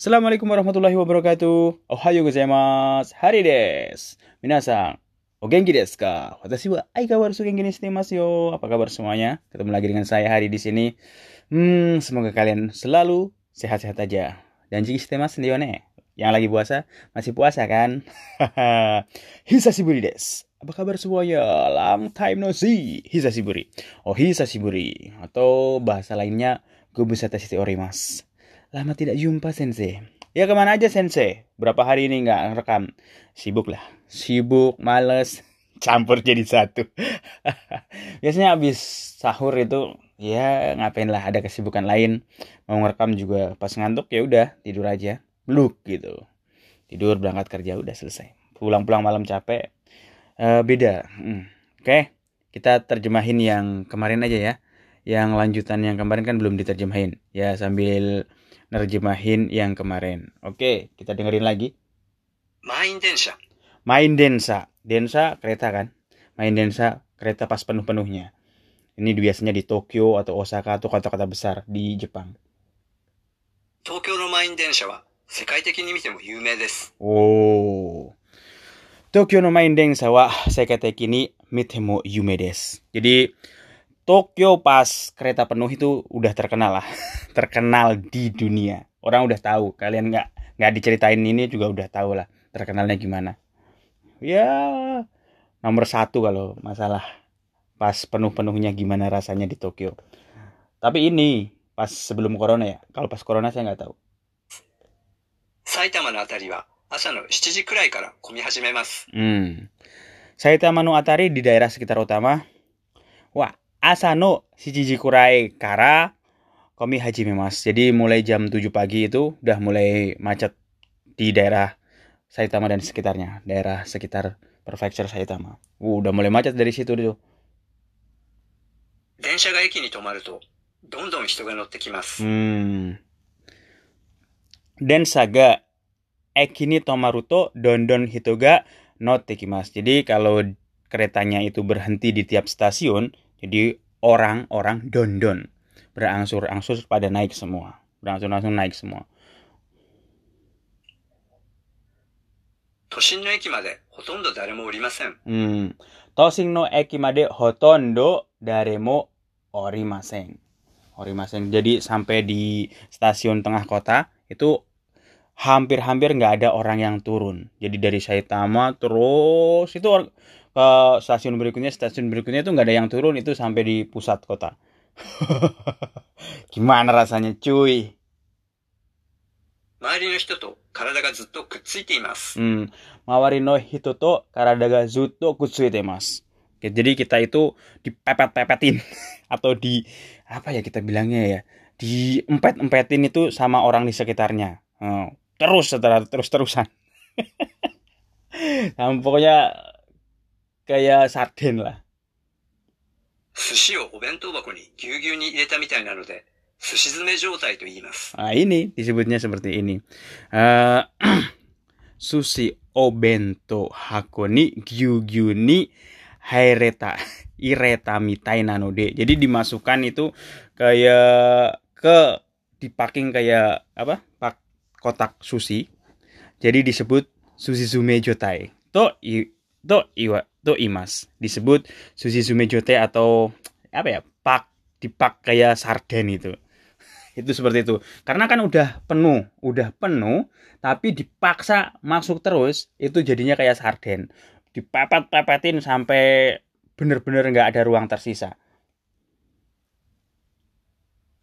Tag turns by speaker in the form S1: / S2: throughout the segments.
S1: Assalamualaikum warahmatullahi wabarakatuh. Ohayo gozaimasu. Hari desu. Minasan, o genki desu ka? Watashi wa aikawaru genki ni shite masu yo. Apa kabar semuanya? Ketemu lagi dengan saya Hari di sini. Hmm, semoga kalian selalu sehat-sehat aja. Dan jiki shite masu ne. Yang lagi puasa, masih puasa kan? Hisashiburi desu. Apa kabar semuanya? Long time no see. Hisashiburi. Oh, hisashiburi. Atau bahasa lainnya, gobusata shite orimasu. Lama tidak jumpa Sensei. Ya ke mana aja Sensei? Berapa hari ini nggak rekam? Sibuk lah. Sibuk, males, campur jadi satu. Biasanya habis sahur itu ya ngapain lah ada kesibukan lain. Mau ngerekam juga pas ngantuk ya udah tidur aja. Beluk gitu. Tidur berangkat kerja udah selesai. Pulang-pulang malam capek. Uh, beda. Hmm. Oke, kita terjemahin yang kemarin aja ya. Yang lanjutan yang kemarin kan belum diterjemahin. Ya sambil nerjemahin yang kemarin. Oke, kita dengerin lagi.
S2: Main densa.
S1: Main densa. Densa kereta kan? Main densa kereta pas penuh-penuhnya. Ini biasanya di Tokyo atau Osaka atau kota-kota besar di Jepang.
S2: Tokyo no main densa wa sekai teki ni mite mo yuumei desu.
S1: Oh. Tokyo no main densa wa sekai teki ni mite mo yuumei desu. Jadi Tokyo pas kereta penuh itu udah terkenal lah, terkenal di dunia. Orang udah tahu, kalian nggak nggak diceritain ini juga udah tahu lah terkenalnya gimana. Ya nomor satu kalau masalah pas penuh-penuhnya gimana rasanya di Tokyo. Tapi ini pas sebelum corona ya, kalau pas corona saya nggak tahu.
S2: Saitama no atari wa asa no 7時くらいから混み始めます。
S1: Hmm. Saitama no Atari di daerah sekitar utama. Wah, asa no shichiji kurai kara komi hajime mas. Jadi mulai jam 7 pagi itu udah mulai macet di daerah Saitama dan sekitarnya, daerah sekitar prefecture Saitama. Uh, udah mulai macet dari situ tuh.
S2: 電車が駅に止まると、どんどん人が乗ってきます。
S1: Hmm. Dan saga Ekini Tomaruto Dondon Hitoga no tekimas. Jadi kalau keretanya itu berhenti di tiap stasiun, jadi orang-orang dondon berangsur-angsur pada naik semua. Berangsur-angsur naik semua.
S2: 都心の駅までほとんど誰もおりません。
S1: Hmm. Tosing no eki made hotondo daremo orimaseng. Orimaseng. Jadi sampai di stasiun tengah kota itu hampir-hampir nggak ada orang yang turun. Jadi dari Saitama terus itu or- ke stasiun berikutnya, stasiun berikutnya itu nggak ada yang turun itu sampai di pusat kota. Gimana rasanya cuy?
S2: 周りの人と体がずっとくっついています。
S1: Hmm, mawari no hito to karada ga zutto kutsuite mas. Oke, Jadi kita itu dipepet-pepetin atau di apa ya kita bilangnya ya, diempet-empetin itu sama orang di sekitarnya. Oh, terus setelah terus-terusan. Nah, pokoknya kayak sarden lah.
S2: Sushi o obento bako ni gyu-gyu ni ireta mitai nanode, sushizume joutai to iimasu.
S1: Nah, ini disebutnya seperti ini. Eh, uh, sushi obento hako ni gyu-gyu ni haireta ireta mitai nanode. Jadi dimasukkan itu kayak ke dipaking kayak apa? Pak kotak sushi. Jadi disebut sushi zume jotai. To i, to iwa to imas. Disebut sushi sume jotai atau apa ya? Pak dipak kayak sarden itu itu seperti itu karena kan udah penuh udah penuh tapi dipaksa masuk terus itu jadinya kayak sarden dipepet-pepetin sampai bener-bener nggak ada ruang tersisa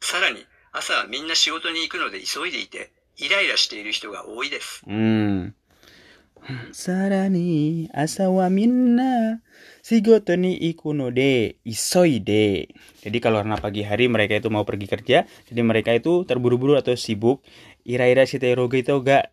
S2: さらに、朝はみんな仕事に行くので急いでいて、イライラしている人が多いです。
S1: hmm sarani asawa minna. Sigoto ni ikuno de isoide jadi kalau karena pagi hari mereka itu mau pergi kerja jadi mereka itu terburu-buru atau sibuk ira-ira shiteroge itu gak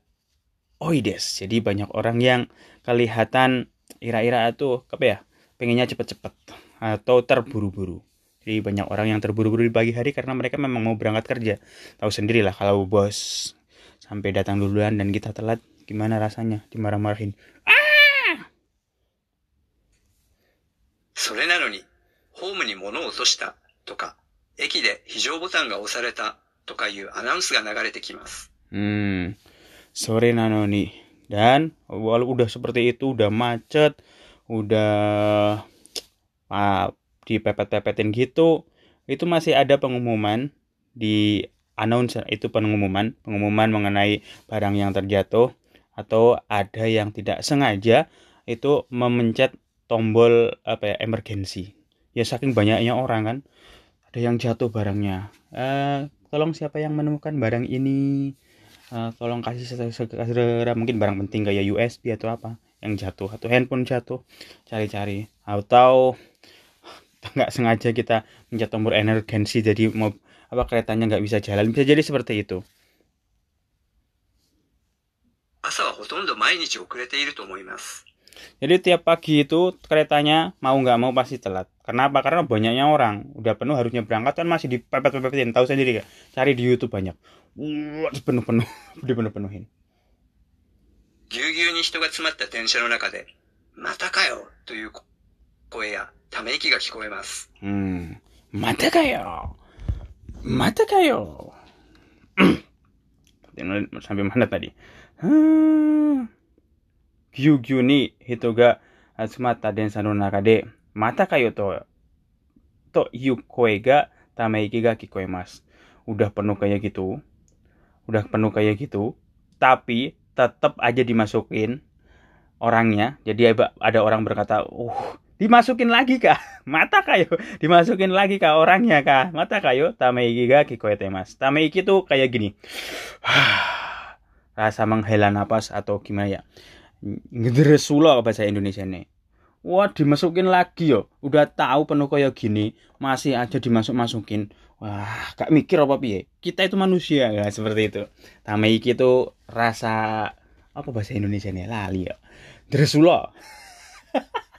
S1: oides. Jadi banyak orang yang kelihatan ira-ira itu apa ya pengennya cepet-cepet atau terburu-buru. Jadi banyak orang yang terburu-buru di pagi hari karena mereka memang mau berangkat kerja. Tahu sendirilah kalau bos sampai datang duluan dan kita telat gimana rasanya dimarah-marahin
S2: それなのに、ホームに物を落としたとか、駅で非常ボタンが押されたとかいうアナウンスが流れてきます。
S1: Hmm, sore nanoni. Dan walau udah seperti itu, udah macet, udah ah, dipepet-pepetin gitu, itu masih ada pengumuman di announce itu pengumuman, pengumuman mengenai barang yang terjatuh atau ada yang tidak sengaja itu memencet tombol apa ya emergency. Ya saking banyaknya orang kan, ada yang jatuh barangnya. Eh, tolong siapa yang menemukan barang ini? Eh, tolong kasih segera mungkin barang penting kayak USB atau apa yang jatuh atau handphone jatuh cari-cari atau nggak sengaja kita mencet tombol emergency jadi mau apa keretanya nggak bisa jalan bisa jadi seperti itu
S2: 毎日遅れていると思います。
S1: jadi tiap pagi itu keretanya mau nggak mau pasti telat kenapa karena banyaknya orang udah penuh harusnya berangkat kan masih dipepet-pepetin tahu sendiri gak cari di YouTube banyak Wah, penuh-penuh dipenuh-penuhin
S2: ぎゅうぎゅうに人が詰まった電車の中で、またかよという声やため息が聞こえます。
S1: Hmm, mata kayo, mata kayo. Sampai mana tadi? Hmm. Gyu gyu ni hito ga atsumata densa no naka de mata kayo to to yu koe ga tameiki ga kikoemasu. Udah penuh kayak gitu. Udah penuh kayak gitu, tapi tetap aja dimasukin orangnya. Jadi ada orang berkata, "Uh, dimasukin lagi kah? Mata kayo, dimasukin lagi kah orangnya kah? Mata kayo, tameiki ga kikoete mas. Tameiki tuh kayak gini. Rasa menghela napas atau gimana ya? Ngedresula bahasa Indonesia nih. Wah, dimasukin lagi yo. Udah tahu penuh kayak gini, masih aja dimasuk-masukin. Wah, gak mikir apa piye. Kita itu manusia ya seperti itu. Tameiki itu rasa apa bahasa Indonesia nih? Lali ya. Dresula.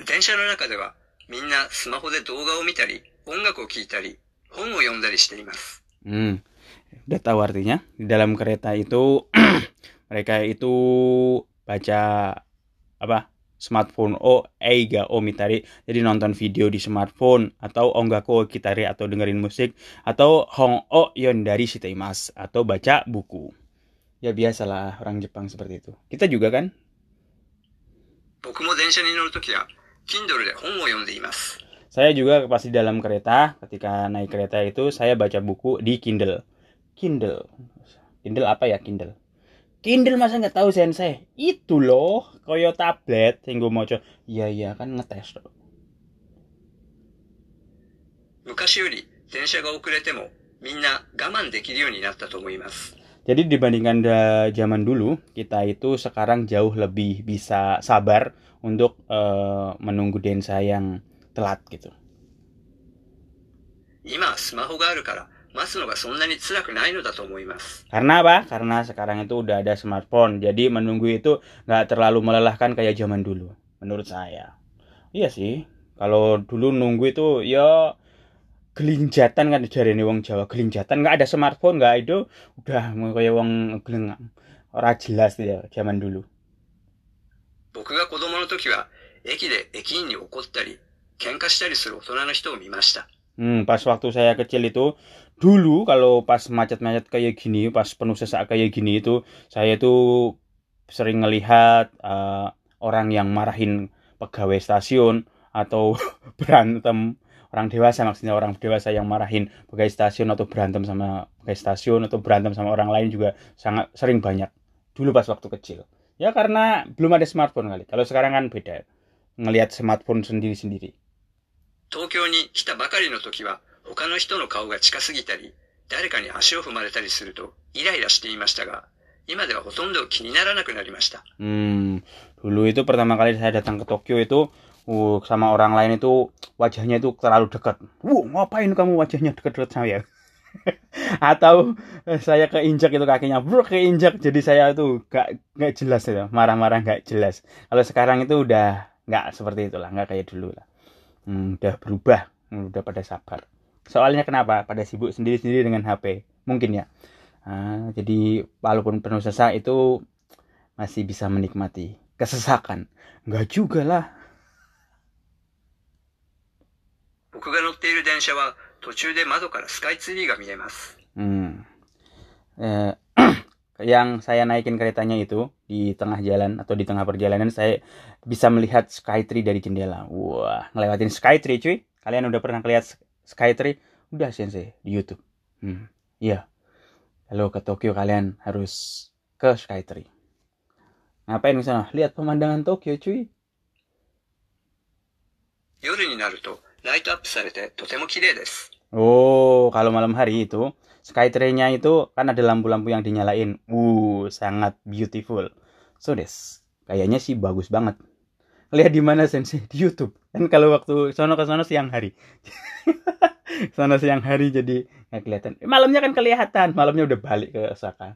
S2: 電車の中ではみんなスマホで動画を見たり、音楽を聴いたり、本を読んだりしています。
S1: Hmm, udah tahu artinya. Di dalam kereta itu mereka itu baca apa smartphone. O eiga o mitari. Jadi nonton video di smartphone atau oh, onggako kitari atau dengerin musik atau hong o yon dari sitaimas atau baca buku. Ya biasalah orang Jepang seperti itu. Kita juga kan? Saya juga pasti dalam kereta ketika naik kereta itu saya baca buku di Kindle. Kindle. Kindle apa ya Kindle? Kindle masa nggak tahu sensei? Itu loh, koyo tablet yang gue mau coba. Iya iya kan ngetes loh.
S2: 昔より電車が遅れてもみんな我慢できるようになったと思います。
S1: Jadi dibandingkan da zaman dulu, kita itu sekarang jauh lebih bisa sabar untuk eh, menunggu densa yang telat gitu.
S2: 今はスマホがあるから 待つのがそんなに辛くないのだと思います。
S1: Karena apa? Karena sekarang itu udah ada smartphone. Jadi menunggu itu nggak terlalu melelahkan kayak zaman dulu. Menurut saya. Iya sih. Kalau dulu nunggu itu ya gelinjatan kan dari wong Jawa gelinjatan nggak ada smartphone nggak itu udah mau kayak wong gelengang ora jelas ya zaman dulu
S2: 僕が子供の時は駅で駅員に怒ったり喧嘩したりする大人の人を見ました。
S1: hmm, pas waktu saya kecil itu dulu kalau pas macet-macet kayak gini pas penuh sesak kayak gini itu saya itu sering ngelihat eh, orang yang marahin pegawai stasiun atau berantem. Orang dewasa maksudnya orang dewasa yang marahin pegawai stasiun atau berantem sama pegawai stasiun atau berantem sama orang lain juga sangat sering banyak. Dulu pas waktu kecil. Ya karena belum ada smartphone kali. Kalau sekarang kan beda. Ngelihat smartphone sendiri-sendiri
S2: 東京に来たばかりの時は他の人の顔が近すぎたり誰かに足を踏まれたりするとイライラしていましたが今ではほとんど気にならなくなりました。
S1: Hmm, dulu itu pertama kali saya datang ke Tokyo itu uh, sama orang lain itu wajahnya itu terlalu dekat. Wuh, ngapain kamu wajahnya dekat-dekat saya? Atau eh, saya keinjak itu kakinya, bro keinjak. Jadi saya itu gak nggak jelas ya, marah-marah nggak jelas. Kalau sekarang itu udah nggak seperti itulah, nggak kayak dulu lah. Hmm, udah berubah, Hmm, udah pada sabar. Soalnya kenapa? Pada sibuk sendiri-sendiri dengan HP. Mungkin ya. Ah, jadi walaupun penuh sesak itu masih bisa menikmati kesesakan. Enggak juga lah.
S2: 僕が乗っている電車は途中で窓からスカイツリーが見えます。
S1: Hmm. eh, yang saya naikin keretanya itu di tengah jalan atau di tengah perjalanan saya bisa melihat Skytree dari jendela. Wah, ngelewatin Skytree cuy. Kalian udah pernah lihat Skytree? Udah sensei di YouTube. Hmm, iya. Lalu ke Tokyo kalian harus ke Skytree. Ngapain di sana? Lihat pemandangan Tokyo cuy.
S2: 夜になるとライトアップされてとても綺麗です。
S1: Oh, kalau malam hari itu Skytree-nya itu kan ada lampu-lampu yang dinyalain. Uh, sangat beautiful. So des, kayaknya sih bagus banget. Lihat di mana sensei di YouTube. Kan kalau waktu sono ke sono siang hari. sono siang hari jadi nggak kelihatan. Malamnya kan kelihatan. Malamnya udah balik ke Osaka.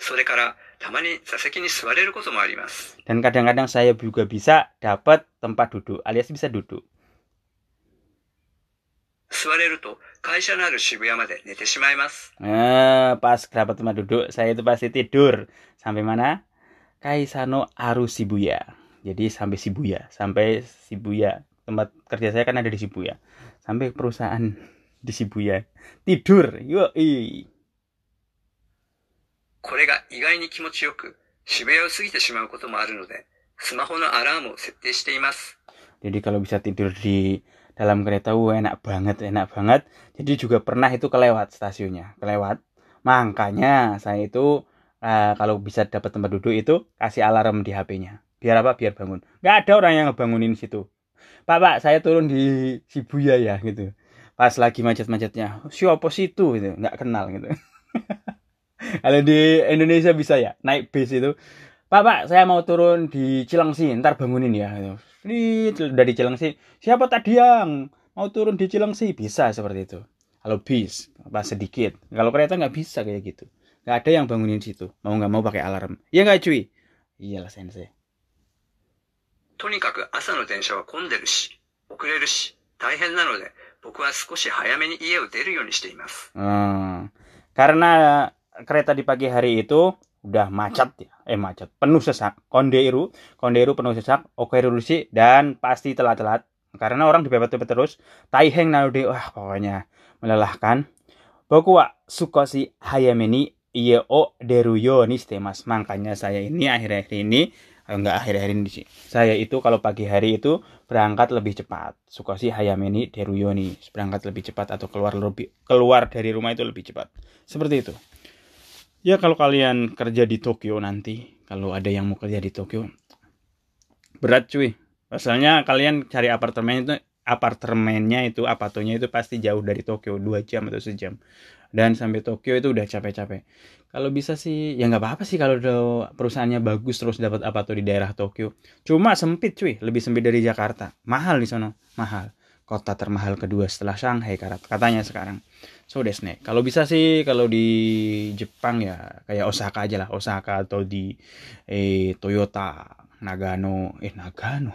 S2: それから、たまに座席に座れることもあります。
S1: Dan kadang-kadang saya juga bisa dapat tempat duduk alias bisa duduk.
S2: 座れると、会社のある渋谷まで寝てしまいます。
S1: Eh, pas dapat tempat duduk, saya itu pasti tidur. Sampai mana? Kaisano Aru Shibuya. Jadi sampai Shibuya, sampai Shibuya. Tempat kerja saya kan ada di Shibuya. Sampai perusahaan di Shibuya. Tidur. Yoi.
S2: これが意外に気持ちよく、渋谷を過ぎてしまうこともあるので、スマホのアラームを設定しています。
S1: Jadi kalau bisa tidur di dalam kereta, wah enak banget, enak banget. Jadi juga pernah itu kelewat stasiunnya, kelewat. Makanya saya itu eh, kalau bisa dapat tempat duduk itu kasih alarm di HP-nya. Biar apa? Biar bangun. Nggak ada orang yang ngebangunin situ. Pak, Pak, saya turun di Shibuya ya gitu. Pas lagi macet-macetnya, siapa situ gitu, nggak kenal gitu. kalau di Indonesia bisa ya naik bis itu. Pak, Pak, saya mau turun di Cilengsi, ntar bangunin ya. Gitu Di, udah di Cilengsi, siapa tadi yang mau turun di Cilengsi? Bisa seperti itu. Kalau bis, apa sedikit. Kalau kereta nggak bisa kayak gitu. Nggak ada yang bangunin situ. Mau nggak mau pakai alarm. Iya nggak cuy? Iyalah sensei.
S2: とにかく朝の電車は混んでるし、遅れるし、大変なので、僕は少し早めに家を出るようにしています。
S1: Hmm, karena kereta di pagi hari itu udah macet ya, eh macet, penuh sesak. Kondeiru, Kondeiru penuh sesak, Okerurushi dan pasti telat-telat. Karena orang dipepet-pepet terus. Taiheng Narude, wah pokoknya melelahkan. Boku wa sukoshi hayame ni iye o deruyo ni mas. Makanya saya ini akhir-akhir ini eh, enggak akhir-akhir ini sih. Saya itu kalau pagi hari itu berangkat lebih cepat. Sukoshi hayame ni deruyo ni. Berangkat lebih cepat atau keluar lebih keluar dari rumah itu lebih cepat. Seperti itu. Ya kalau kalian kerja di Tokyo nanti, kalau ada yang mau kerja di Tokyo, berat cuy. Pasalnya kalian cari apartemen itu apartemennya itu apatonya itu pasti jauh dari Tokyo 2 jam atau sejam. Dan sampai Tokyo itu udah capek-capek. Kalau bisa sih ya nggak apa-apa sih kalau perusahaannya bagus terus dapat apato di daerah Tokyo. Cuma sempit cuy. Lebih sempit dari Jakarta. Mahal di sana mahal. Kota termahal kedua setelah Shanghai katanya sekarang so desne kalau bisa sih kalau di Jepang ya kayak Osaka aja lah. Osaka atau di eh, Toyota Nagano. Eh Nagano?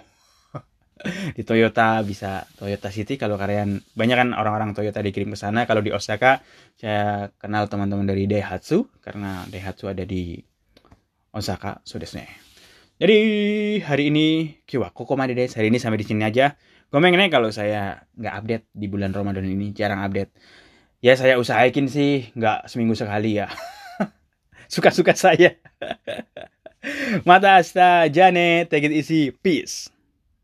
S1: Di Toyota bisa. Toyota City kalau kalian banyak kan orang-orang Toyota dikirim ke sana. Kalau di Osaka saya kenal teman-teman dari Daihatsu karena Daihatsu ada di Osaka. So desu ne. jadi hari ini kiwa kokomade desu hari ini sampai di sini aja. Gomeng nih kalau saya nggak update di bulan Ramadan ini. Jarang update ya saya usahain sih. Nggak seminggu sekali ya. Suka-suka saya. Mata hasta jane take it easy. Peace